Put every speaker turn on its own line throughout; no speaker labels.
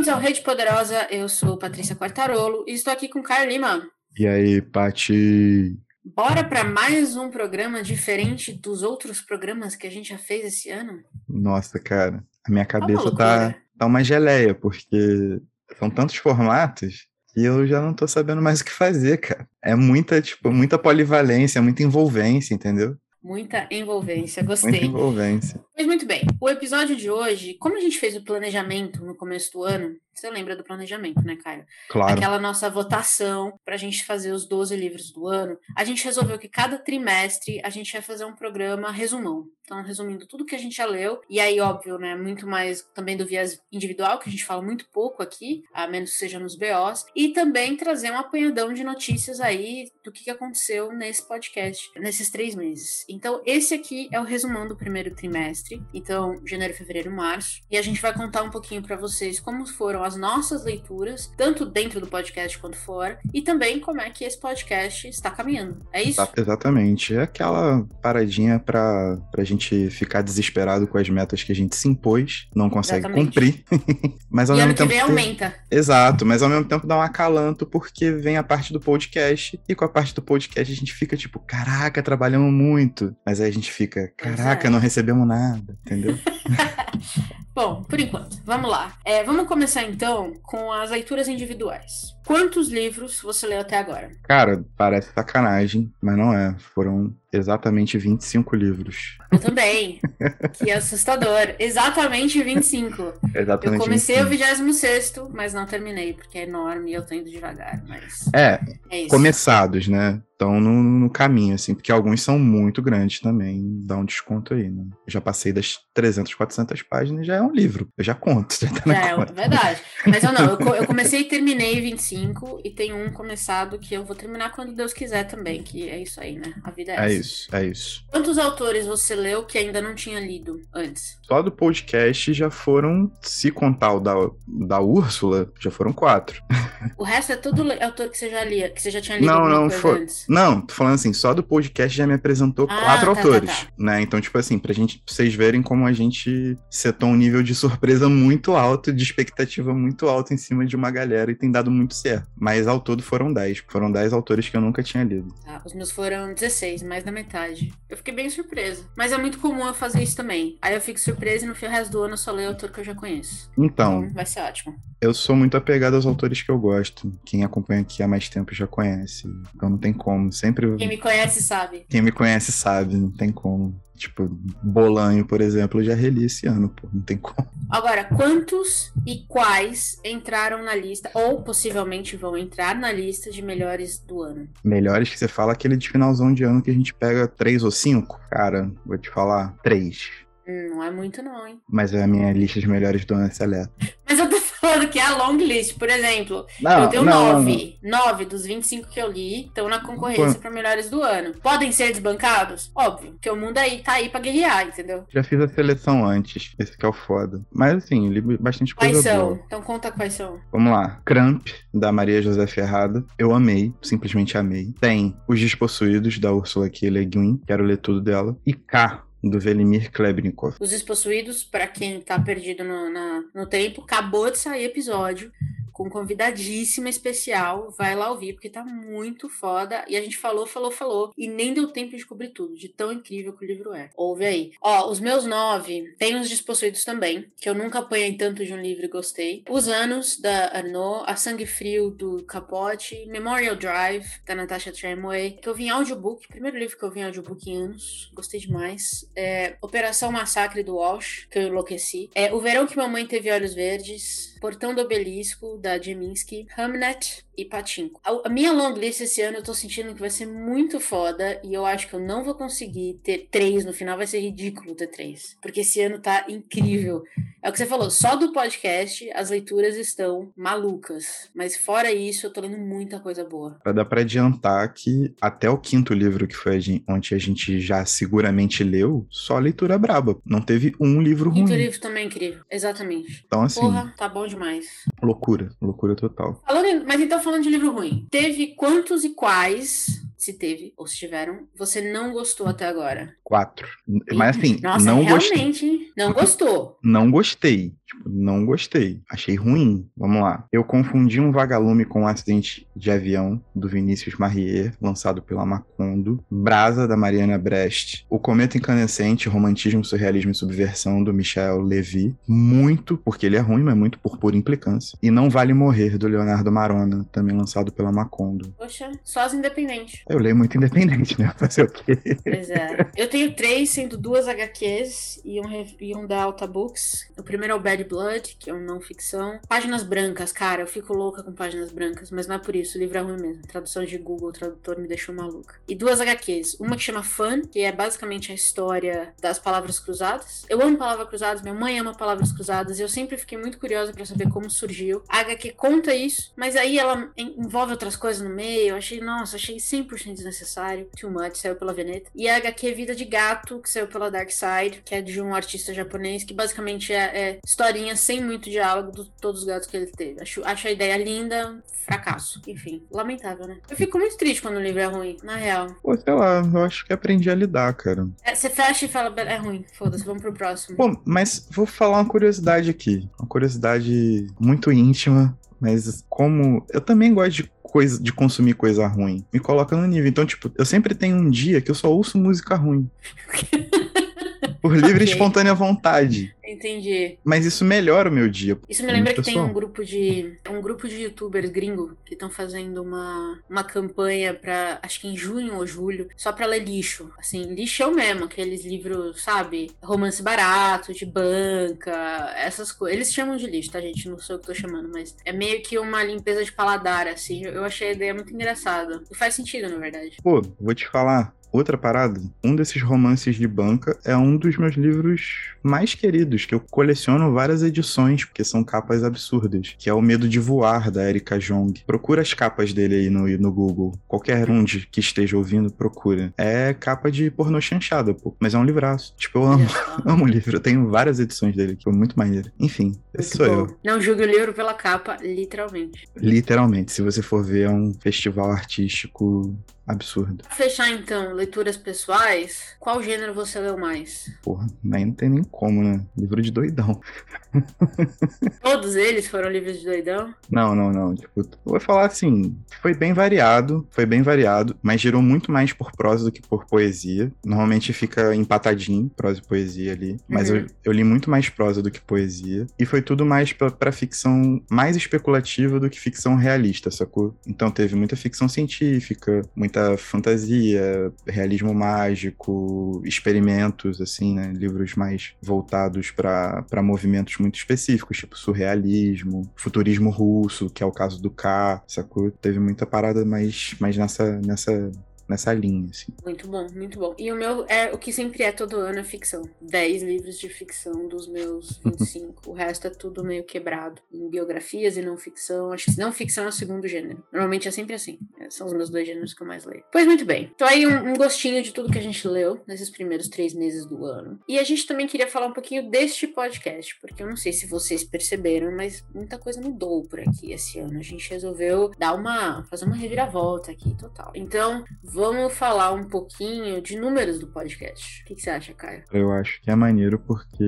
Bem-vindos ao Rede Poderosa, eu sou Patrícia Quartarolo e estou aqui com Caio Lima.
E aí, Pati?
Bora para mais um programa diferente dos outros programas que a gente já fez esse ano?
Nossa, cara, a minha cabeça tá, tá uma geleia, porque são tantos formatos que eu já não tô sabendo mais o que fazer, cara. É muita, tipo, muita polivalência, muita envolvência, entendeu?
Muita envolvência, gostei.
Muita envolvência.
Mas muito bem, o episódio de hoje, como a gente fez o planejamento no começo do ano, você lembra do planejamento, né, Caio?
Claro.
Aquela nossa votação para a gente fazer os 12 livros do ano. A gente resolveu que cada trimestre a gente ia fazer um programa resumão. Então, resumindo tudo que a gente já leu. E aí, óbvio, né, muito mais também do viés individual, que a gente fala muito pouco aqui, a menos que seja nos BOs. E também trazer um apanhadão de notícias aí do que aconteceu nesse podcast, nesses três meses. Então, esse aqui é o resumão do primeiro trimestre. Então, janeiro, fevereiro, março. E a gente vai contar um pouquinho para vocês como foram as nossas leituras, tanto dentro do podcast quanto fora, e também como é que esse podcast está caminhando. É isso?
Exatamente. É aquela paradinha para a gente ficar desesperado com as metas que a gente se impôs, não consegue Exatamente. cumprir.
mas ao e mesmo tempo. Que aumenta.
Exato, mas ao mesmo tempo dá um acalanto, porque vem a parte do podcast, e com a parte do podcast a gente fica tipo, caraca, trabalhamos muito. Mas aí a gente fica, caraca, é. não recebemos nada, entendeu?
Bom, por enquanto, vamos lá. É, vamos começar então com as leituras individuais. Quantos livros você leu até agora?
Cara, parece sacanagem, mas não é. Foram exatamente 25 livros.
Eu também. que assustador. Exatamente 25.
Exatamente.
Eu comecei 25. o 26, mas não terminei, porque é enorme e eu tô indo devagar. Mas
é, é começados, né? Estão no, no, caminho, assim, porque alguns são muito grandes também. Dá um desconto aí, né? Eu já passei das 300, 400 páginas, já é um livro. Eu já conto. Já tá
é, é verdade. Mas eu não, eu, eu comecei e terminei 25, e tem um começado que eu vou terminar quando Deus quiser também, que é isso aí, né? A vida é, é essa.
É isso, é isso.
Quantos autores você leu que ainda não tinha lido antes?
Só do podcast já foram, se contar o da, da Úrsula, já foram quatro.
O resto é tudo autor que você já lia, que você já tinha lido
não, não, foi, antes? Não, tô falando assim, só do podcast já me apresentou ah, quatro tá, autores, tá, tá. né? Então, tipo assim, pra gente, pra vocês verem como a gente setou um nível de surpresa muito alto, de expectativa muito alta em cima de uma galera e tem dado muito certo. Mas ao todo foram dez. Foram dez autores que eu nunca tinha lido.
Ah, os meus foram 16, mais da metade. Eu fiquei bem surpresa. Mas é muito comum eu fazer isso também. Aí eu fico surpresa e no fim o resto do ano eu só leio autor que eu já conheço.
Então. então
vai ser ótimo.
Eu sou muito apegado aos autores que eu gosto. Quem acompanha aqui há mais tempo já conhece. Então não tem como. Sempre.
Quem me conhece sabe.
Quem me conhece sabe, não tem como. Tipo, Bolanho, por exemplo, já reli esse ano, pô, não tem como.
Agora, quantos e quais entraram na lista, ou possivelmente vão entrar na lista de melhores do ano?
Melhores que você fala aquele de finalzão de ano que a gente pega três ou cinco? Cara, vou te falar, três.
Hum, não é muito não, hein?
Mas é a minha lista de melhores do ano é seleta.
Mas eu tô falando que é a long list, por exemplo. Não, eu tenho não, nove. Não. Nove dos 25 que eu li estão na concorrência para melhores do ano. Podem ser desbancados? Óbvio, porque o mundo aí tá aí pra guerrear, entendeu?
Já fiz a seleção antes, esse que é o foda. Mas assim, li bastante coisa
Quais são?
Boa.
Então conta quais são.
Vamos lá. Cramp, da Maria José Ferrada. Eu amei, simplesmente amei. Tem Os Despossuídos, da Ursula K. Le Guin. Quero ler tudo dela. E K, do Velimir Klebnikov.
Os Despossuídos, para quem tá perdido no, na, no tempo, acabou de sair episódio com convidadíssima especial. Vai lá ouvir, porque tá muito foda. E a gente falou, falou, falou. E nem deu tempo de cobrir tudo, de tão incrível que o livro é. Ouve aí. Ó, os meus nove, tem os Despossuídos também, que eu nunca apanhei tanto de um livro e gostei. Os Anos, da Arnaud. A Sangue Frio, do Capote. Memorial Drive, da Natasha Tremway. Que eu vi em audiobook. Primeiro livro que eu vi em audiobook em anos. Gostei demais. É, Operação Massacre, do Walsh, que eu enlouqueci. É, O Verão que Mamãe Teve Olhos Verdes. Portão do Obelisco, da Jeminski, Hamnet e Patinko. A, a, minha long list esse ano eu tô sentindo que vai ser muito foda e eu acho que eu não vou conseguir ter três no final, vai ser ridículo ter três. Porque esse ano tá incrível. É o que você falou, só do podcast as leituras estão malucas. Mas fora isso, eu tô lendo muita coisa boa.
Dá pra adiantar que até o quinto livro, que foi onde a gente já seguramente leu, só leitura braba. Não teve um livro ruim.
Quinto livro também incrível, exatamente.
Então assim...
Porra, tá bom demais.
Loucura, loucura total.
Falando, mas então falando de livro ruim, teve quantos e quais se teve ou se tiveram, você não gostou até agora?
Quatro. Mas assim,
Nossa,
não
realmente
gostei.
não gostou.
Não gostei. Tipo, não gostei. Achei ruim. Vamos lá. Eu confundi um vagalume com um acidente de avião do Vinícius Marrier, lançado pela Macondo. Brasa, da Mariana Brecht. O Cometa Incandescente, Romantismo, Surrealismo e Subversão, do Michel Levy. Muito, porque ele é ruim, mas muito por pura implicância. E Não Vale Morrer, do Leonardo Marona, também lançado pela Macondo.
Poxa, só as independentes.
Eu leio muito independente, né? Fazer o quê?
Pois é. Eu tenho três, sendo duas HQs e um, e um da Alta Books. O primeiro é o Bad Blood, que é um não ficção. Páginas brancas, cara, eu fico louca com páginas brancas, mas não é por isso, o livro é ruim mesmo. Tradução de Google, o tradutor me deixou maluca. E duas HQs. Uma que chama Fun, que é basicamente a história das palavras cruzadas. Eu amo palavras cruzadas, minha mãe ama palavras cruzadas, e eu sempre fiquei muito curiosa para saber como surgiu. A HQ conta isso, mas aí ela envolve outras coisas no meio. Eu achei, nossa, achei 100% desnecessário. Too much, saiu pela Veneta. E a HQ Vida de Gato, que saiu pela Dark Side, que é de um artista japonês, que basicamente é, é historinha sem muito diálogo de todos os gatos que ele teve. Acho, acho a ideia linda, fracasso. Enfim, lamentável, né? Eu fico muito triste quando o livro é ruim, na real.
Pô, sei lá, eu acho que aprendi a lidar, cara.
É, você fecha e fala, é ruim, foda-se, vamos pro próximo.
Pô, mas vou falar uma curiosidade aqui. Uma curiosidade muito íntima, mas como eu também gosto de coisa de consumir coisa ruim, me coloca no nível. Então, tipo, eu sempre tenho um dia que eu só ouço música ruim. Por livre okay. e espontânea vontade.
Entendi.
Mas isso melhora o meu dia.
Isso me lembra que pessoal. tem um grupo de um grupo de youtubers gringo que estão fazendo uma, uma campanha para acho que em junho ou julho, só para ler lixo. Assim, lixão mesmo, aqueles livros, sabe? Romance barato, de banca, essas coisas. Eles chamam de lixo, tá, gente? Não sou eu que tô chamando, mas é meio que uma limpeza de paladar, assim. Eu achei a ideia muito engraçada. E faz sentido, na verdade.
Pô, vou te falar, Outra parada, um desses romances de banca é um dos meus livros mais queridos, que eu coleciono várias edições, porque são capas absurdas, que é O Medo de Voar, da Erika Jong. Procura as capas dele aí no, no Google. Qualquer um de, que esteja ouvindo, procura. É capa de pornô chanchada, pô. Mas é um livraço. Tipo, eu amo, amo o livro. Eu tenho várias edições dele, que foi muito maneiro. Enfim, esse sou bom. eu.
Não julgue o livro pela capa, literalmente.
Literalmente. Se você for ver, é um festival artístico absurdo.
Pra fechar então, leituras pessoais, qual gênero você leu mais?
Porra, aí não tem nem como, né? Livro de doidão.
Todos eles foram livros de doidão?
Não, não, não. Tipo, vou falar assim, foi bem variado, foi bem variado, mas girou muito mais por prosa do que por poesia. Normalmente fica empatadinho, prosa e poesia ali. Mas uhum. eu, eu, li muito mais prosa do que poesia. E foi tudo mais pra, pra ficção mais especulativa do que ficção realista, sacou? Então teve muita ficção científica, muita fantasia, realismo mágico, experimentos, assim, né? Livros mais voltados para movimentos muito específicos, tipo surrealismo, futurismo russo, que é o caso do K, sacou? Teve muita parada mais, mais nessa, nessa nessa linha, assim.
Muito bom, muito bom. E o meu é o que sempre é todo ano é ficção. 10 livros de ficção dos meus 25. o resto é tudo meio quebrado. Em biografias e não ficção. Acho que não ficção é o segundo gênero. Normalmente é sempre assim. São os meus dois gêneros que eu mais leio. Pois muito bem. Então aí um, um gostinho de tudo que a gente leu nesses primeiros três meses do ano. E a gente também queria falar um pouquinho deste podcast, porque eu não sei se vocês perceberam, mas muita coisa mudou por aqui esse ano. A gente resolveu dar uma. fazer uma reviravolta aqui total. Então, vamos falar um pouquinho de números do podcast. O que, que, você acha, Caio?
Eu acho que é maneiro porque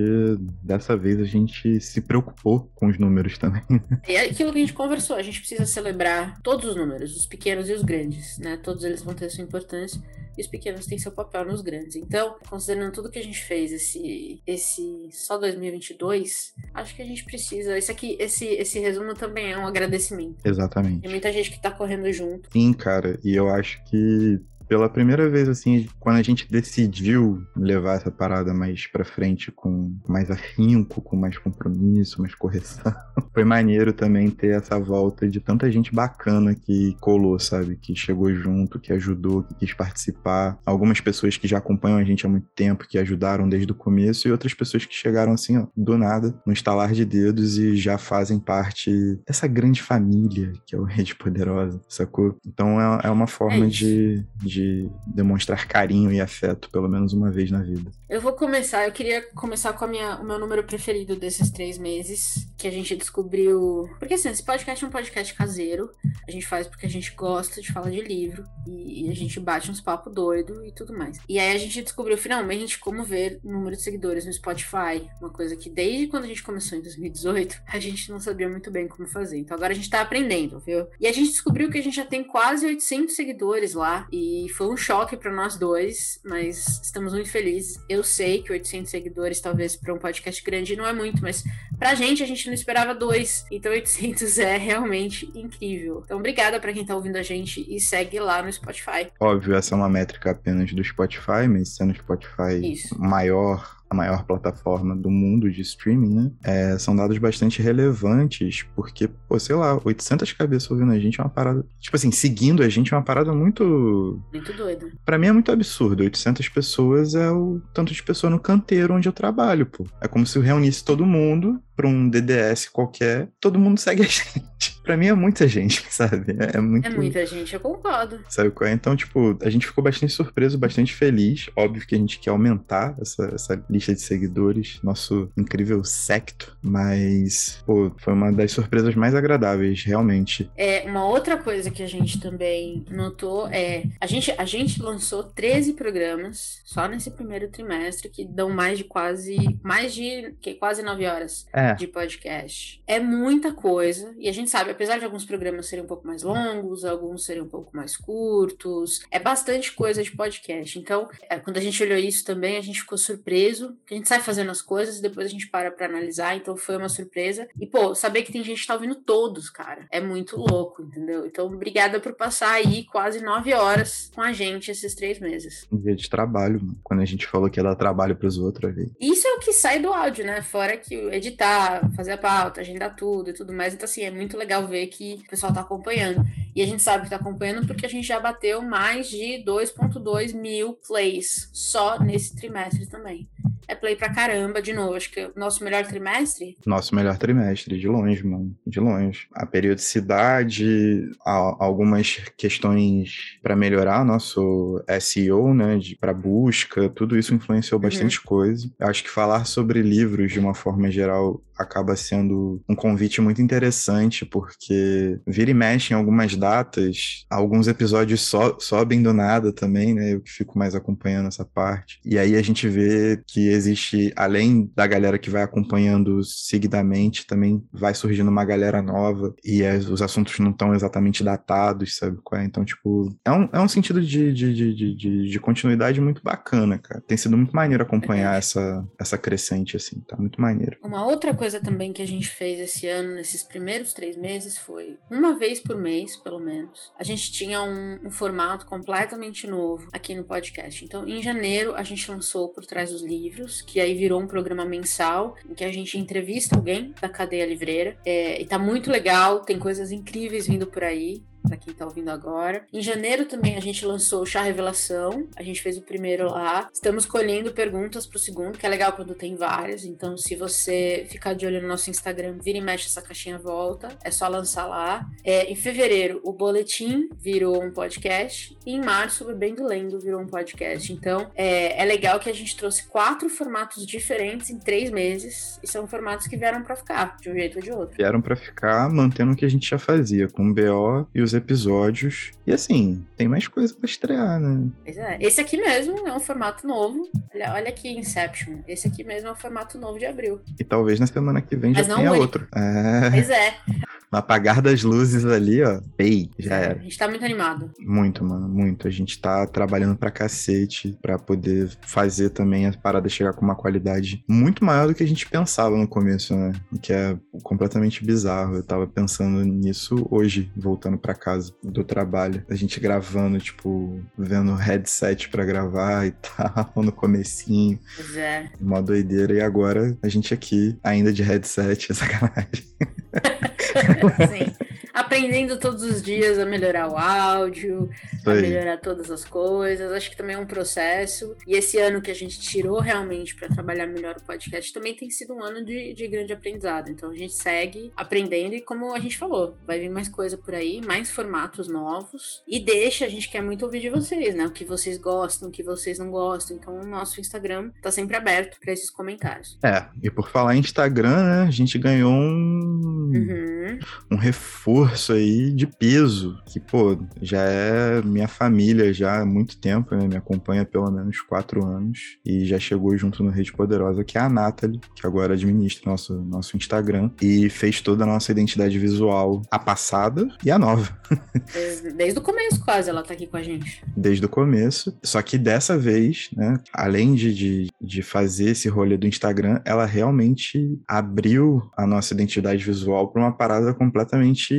dessa vez a gente se preocupou com os números também.
É aquilo que a gente conversou, a gente precisa celebrar todos os números, os pequenos e os grandes, né? Todos eles vão ter sua importância e os pequenos têm seu papel nos grandes. Então, considerando tudo que a gente fez esse esse só 2022, acho que a gente precisa, esse aqui, esse esse resumo também é um agradecimento.
Exatamente.
Tem muita gente que tá correndo junto.
Sim, cara, e eu acho que pela primeira vez, assim, quando a gente decidiu levar essa parada mais pra frente com mais afinco, com mais compromisso, mais correção, foi maneiro também ter essa volta de tanta gente bacana que colou, sabe? Que chegou junto, que ajudou, que quis participar. Algumas pessoas que já acompanham a gente há muito tempo, que ajudaram desde o começo, e outras pessoas que chegaram assim, ó, do nada, no estalar de dedos e já fazem parte dessa grande família que é o Rede Poderosa, sacou? Então é, é uma forma é de, de de demonstrar carinho e afeto pelo menos uma vez na vida.
Eu vou começar, eu queria começar com minha, o meu número preferido desses três meses, que a gente descobriu. Porque assim, esse podcast é um podcast caseiro. A gente faz porque a gente gosta de falar de livro e, e a gente bate uns papos doido e tudo mais. E aí a gente descobriu finalmente como ver o número de seguidores no Spotify, uma coisa que desde quando a gente começou em 2018, a gente não sabia muito bem como fazer. Então agora a gente tá aprendendo, viu? E a gente descobriu que a gente já tem quase 800 seguidores lá e foi um choque para nós dois, mas estamos muito felizes. Eu sei que 800 seguidores talvez para um podcast grande não é muito, mas pra gente a gente não esperava dois. Então 800 é realmente incrível. Então obrigada para quem tá ouvindo a gente e segue lá no Spotify.
Óbvio, essa é uma métrica apenas do Spotify, mas sendo Spotify Isso. maior a maior plataforma do mundo de streaming, né? É, são dados bastante relevantes, porque, pô, sei lá, 800 cabeças ouvindo a gente é uma parada. Tipo assim, seguindo a gente é uma parada muito.
Muito doida.
Pra mim é muito absurdo. 800 pessoas é o tanto de pessoa no canteiro onde eu trabalho, pô. É como se eu reunisse todo mundo pra um DDS qualquer, todo mundo segue a gente. Pra mim é muita gente, sabe?
É, muito... é muita gente, eu concordo.
Sabe qual é? Então, tipo, a gente ficou bastante surpreso, bastante feliz. Óbvio que a gente quer aumentar essa, essa lista de seguidores, nosso incrível secto, mas, pô, foi uma das surpresas mais agradáveis, realmente.
É, uma outra coisa que a gente também notou é, a gente, a gente lançou 13 programas só nesse primeiro trimestre que dão mais de quase, mais de, que quase 9 horas. É é. de podcast. É muita coisa. E a gente sabe, apesar de alguns programas serem um pouco mais longos, alguns serem um pouco mais curtos, é bastante coisa de podcast. Então, é, quando a gente olhou isso também, a gente ficou surpreso. A gente sai fazendo as coisas e depois a gente para pra analisar. Então, foi uma surpresa. E, pô, saber que tem gente que tá ouvindo todos, cara, é muito louco, entendeu? Então, obrigada por passar aí quase nove horas com a gente esses três meses.
Um dia de trabalho, mano. quando a gente falou que ia dar trabalho pros outros ali.
Isso é o que sai do áudio, né? Fora que editar fazer a pauta, agendar tudo e tudo mais. Então, assim, é muito legal ver que o pessoal tá acompanhando. E a gente sabe que tá acompanhando porque a gente já bateu mais de 2,2 mil plays só nesse trimestre também é play pra caramba, de novo. Acho que é o nosso melhor trimestre.
Nosso melhor trimestre, de longe, mano. De longe. A periodicidade, algumas questões para melhorar nosso SEO, né? De, pra busca, tudo isso influenciou uhum. bastante uhum. coisa. Acho que falar sobre livros de uma forma geral acaba sendo um convite muito interessante, porque vira e mexe em algumas datas, alguns episódios so, sobem do nada também, né? Eu que fico mais acompanhando essa parte. E aí a gente vê que existe, além da galera que vai acompanhando seguidamente, também vai surgindo uma galera nova e é, os assuntos não estão exatamente datados, sabe é? Então, tipo, é um, é um sentido de, de, de, de, de continuidade muito bacana, cara. Tem sido muito maneiro acompanhar essa, essa crescente, assim, tá muito maneiro.
Uma outra coisa também que a gente fez esse ano, nesses primeiros três meses, foi uma vez por mês, pelo menos, a gente tinha um, um formato completamente novo aqui no podcast. Então, em janeiro, a gente lançou Por Trás dos Livros, livros, que aí virou um programa mensal em que a gente entrevista alguém da cadeia livreira. É, e tá muito legal, tem coisas incríveis vindo por aí para quem tá ouvindo agora. Em janeiro também a gente lançou o Chá Revelação, a gente fez o primeiro lá. Estamos colhendo perguntas pro segundo, que é legal quando tem várias. Então, se você ficar de olho no nosso Instagram, vira e mexe essa caixinha volta, é só lançar lá. É, em fevereiro, o Boletim virou um podcast. E em março, o Bebendo Lendo virou um podcast. Então, é, é legal que a gente trouxe quatro formatos diferentes em três meses. E são formatos que vieram para ficar, de um jeito ou de outro.
Vieram para ficar mantendo o que a gente já fazia, com o BO e os episódios. E assim, tem mais coisa para estrear, né?
Pois é. Esse aqui mesmo é um formato novo. Olha, olha aqui, Inception. Esse aqui mesmo é um formato novo de abril.
E talvez na semana que vem Mas já tenha outro.
É... Pois é.
No apagar das luzes ali, ó. Ei, já
é,
era.
A gente tá muito animado.
Muito, mano, muito. A gente tá trabalhando pra cacete pra poder fazer também a parada chegar com uma qualidade muito maior do que a gente pensava no começo, né? O que é completamente bizarro. Eu tava pensando nisso hoje, voltando pra casa do trabalho. A gente gravando, tipo, vendo headset pra gravar e tal, no comecinho.
Pois é.
Uma doideira. E agora a gente aqui, ainda de headset, sacanagem.
Sim. Aprendendo todos os dias a melhorar o áudio, a melhorar todas as coisas. Acho que também é um processo. E esse ano que a gente tirou realmente para trabalhar melhor o podcast também tem sido um ano de, de grande aprendizado. Então a gente segue aprendendo e, como a gente falou, vai vir mais coisa por aí, mais formatos novos. E deixa, a gente quer muito ouvir de vocês, né? O que vocês gostam, o que vocês não gostam. Então o nosso Instagram tá sempre aberto para esses comentários.
É, e por falar em Instagram, né? A gente ganhou um. Uhum. Um reforço aí de peso. Que, pô, já é minha família já há muito tempo, né? Me acompanha pelo menos quatro anos. E já chegou junto no Rede Poderosa, que é a Nathalie, que agora administra nosso, nosso Instagram. E fez toda a nossa identidade visual, a passada e a nova.
Desde, desde o começo, quase, ela tá aqui com a gente.
Desde o começo. Só que dessa vez, né? Além de, de, de fazer esse rolê do Instagram, ela realmente abriu a nossa identidade visual para uma parada completamente,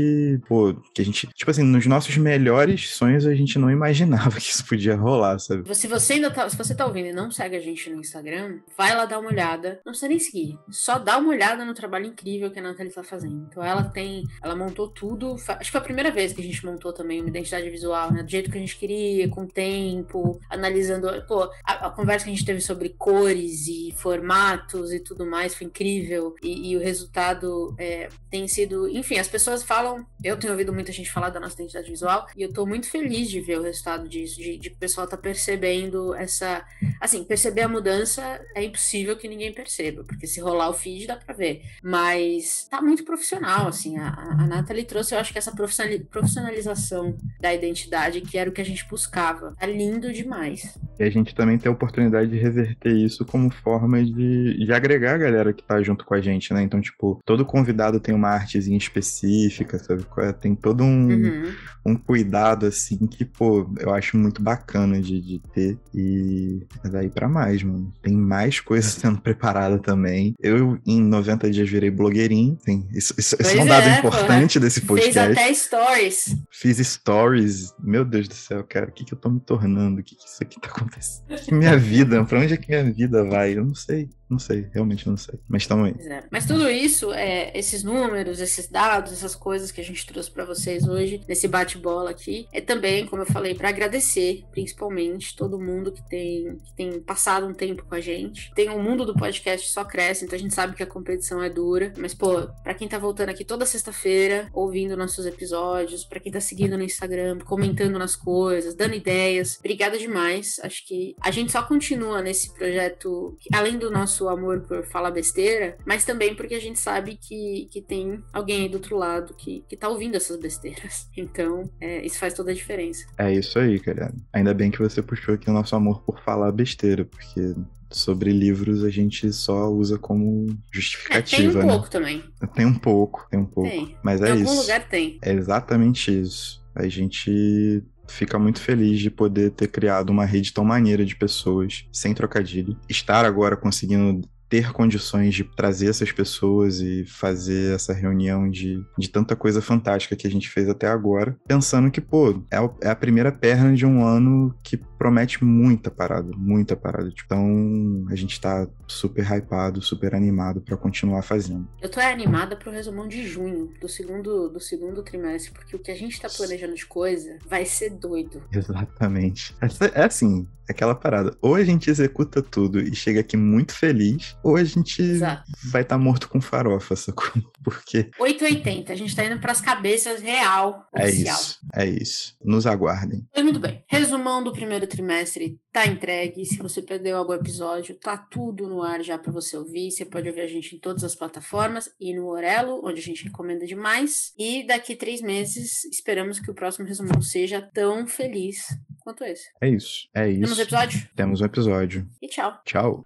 pô, que a gente, tipo assim, nos nossos melhores sonhos a gente não imaginava que isso podia rolar, sabe?
Se você ainda tá, se você tá ouvindo e não segue a gente no Instagram, vai lá dar uma olhada. Não precisa nem seguir, só dá uma olhada no trabalho incrível que a Nathalie tá fazendo. Então ela tem, ela montou tudo, acho que foi a primeira vez que a gente montou também uma identidade visual, né, do jeito que a gente queria, com tempo, analisando, pô, a, a conversa que a gente teve sobre cores e formatos e tudo mais foi incrível e, e o resultado é, tem sido, enfim, as pessoas falam, eu tenho ouvido muita gente falar da nossa identidade visual e eu tô muito feliz de ver o resultado disso, de, de o pessoal tá percebendo essa, assim, perceber a mudança é impossível que ninguém perceba, porque se rolar o feed dá pra ver, mas tá muito profissional, assim, a, a Nathalie trouxe, eu acho que essa profissionalização da identidade, que era o que a gente buscava, tá lindo demais.
E a gente também tem a oportunidade de reverter isso como forma de, de agregar a galera que tá junto com a gente, né? Então, tipo, todo convidado tem uma artezinha específica, sabe? É? Tem todo um, uhum. um cuidado, assim, que, pô, eu acho muito bacana de, de ter. E é daí pra mais, mano. Tem mais coisas sendo preparada também. Eu, em 90 dias, virei blogueirinho. Sim, isso, isso, isso é um dado é, importante desse podcast.
Fez até stories.
Fiz stories. Meu Deus do céu, cara, o que, que eu tô me tornando? O que, que isso aqui tá acontecendo? Que minha vida, pra onde é que minha vida vai? Eu não sei. Não sei, realmente não sei. Mas estamos aí.
É. Mas tudo isso, é, esses números, esses dados, essas coisas que a gente trouxe para vocês hoje, nesse bate-bola aqui, é também, como eu falei, para agradecer, principalmente, todo mundo que tem, que tem passado um tempo com a gente. Tem o um mundo do podcast só cresce, então a gente sabe que a competição é dura. Mas, pô, pra quem tá voltando aqui toda sexta-feira, ouvindo nossos episódios, para quem tá seguindo no Instagram, comentando nas coisas, dando ideias, obrigada demais. Acho que a gente só continua nesse projeto, além do nosso nosso amor por falar besteira, mas também porque a gente sabe que, que tem alguém aí do outro lado que, que tá ouvindo essas besteiras. Então, é, isso faz toda a diferença.
É isso aí, cara. Ainda bem que você puxou aqui o nosso amor por falar besteira, porque sobre livros a gente só usa como justificativa. É, tem
um
né?
pouco também.
Tem um pouco, tem um pouco. Tem. Mas é
em
isso.
Em algum lugar tem.
É exatamente isso. A gente fica muito feliz de poder ter criado uma rede tão maneira de pessoas, sem trocadilho. Estar agora conseguindo ter condições de trazer essas pessoas e fazer essa reunião de, de tanta coisa fantástica que a gente fez até agora, pensando que, pô, é, é a primeira perna de um ano que promete muita parada, muita parada. Então, a gente tá super hypado, super animado para continuar fazendo.
Eu tô animada pro resumão de junho, do segundo, do segundo trimestre, porque o que a gente tá planejando de coisa vai ser doido.
Exatamente. É, é assim, aquela parada. Ou a gente executa tudo e chega aqui muito feliz, ou a gente Exato. vai estar tá morto com farofa, sacou? Porque.
880, a gente tá indo pras cabeças real.
É oficial. isso, é isso. Nos aguardem.
Muito bem. Resumão do primeiro trimestre tá entregue. Se você perdeu algum episódio, tá tudo no ar já para você ouvir. Você pode ouvir a gente em todas as plataformas e no Orelo, onde a gente recomenda demais. E daqui três meses, esperamos que o próximo resumão seja tão feliz quanto esse.
É isso, é isso.
Temos um episódio?
Temos um episódio.
E tchau.
Tchau.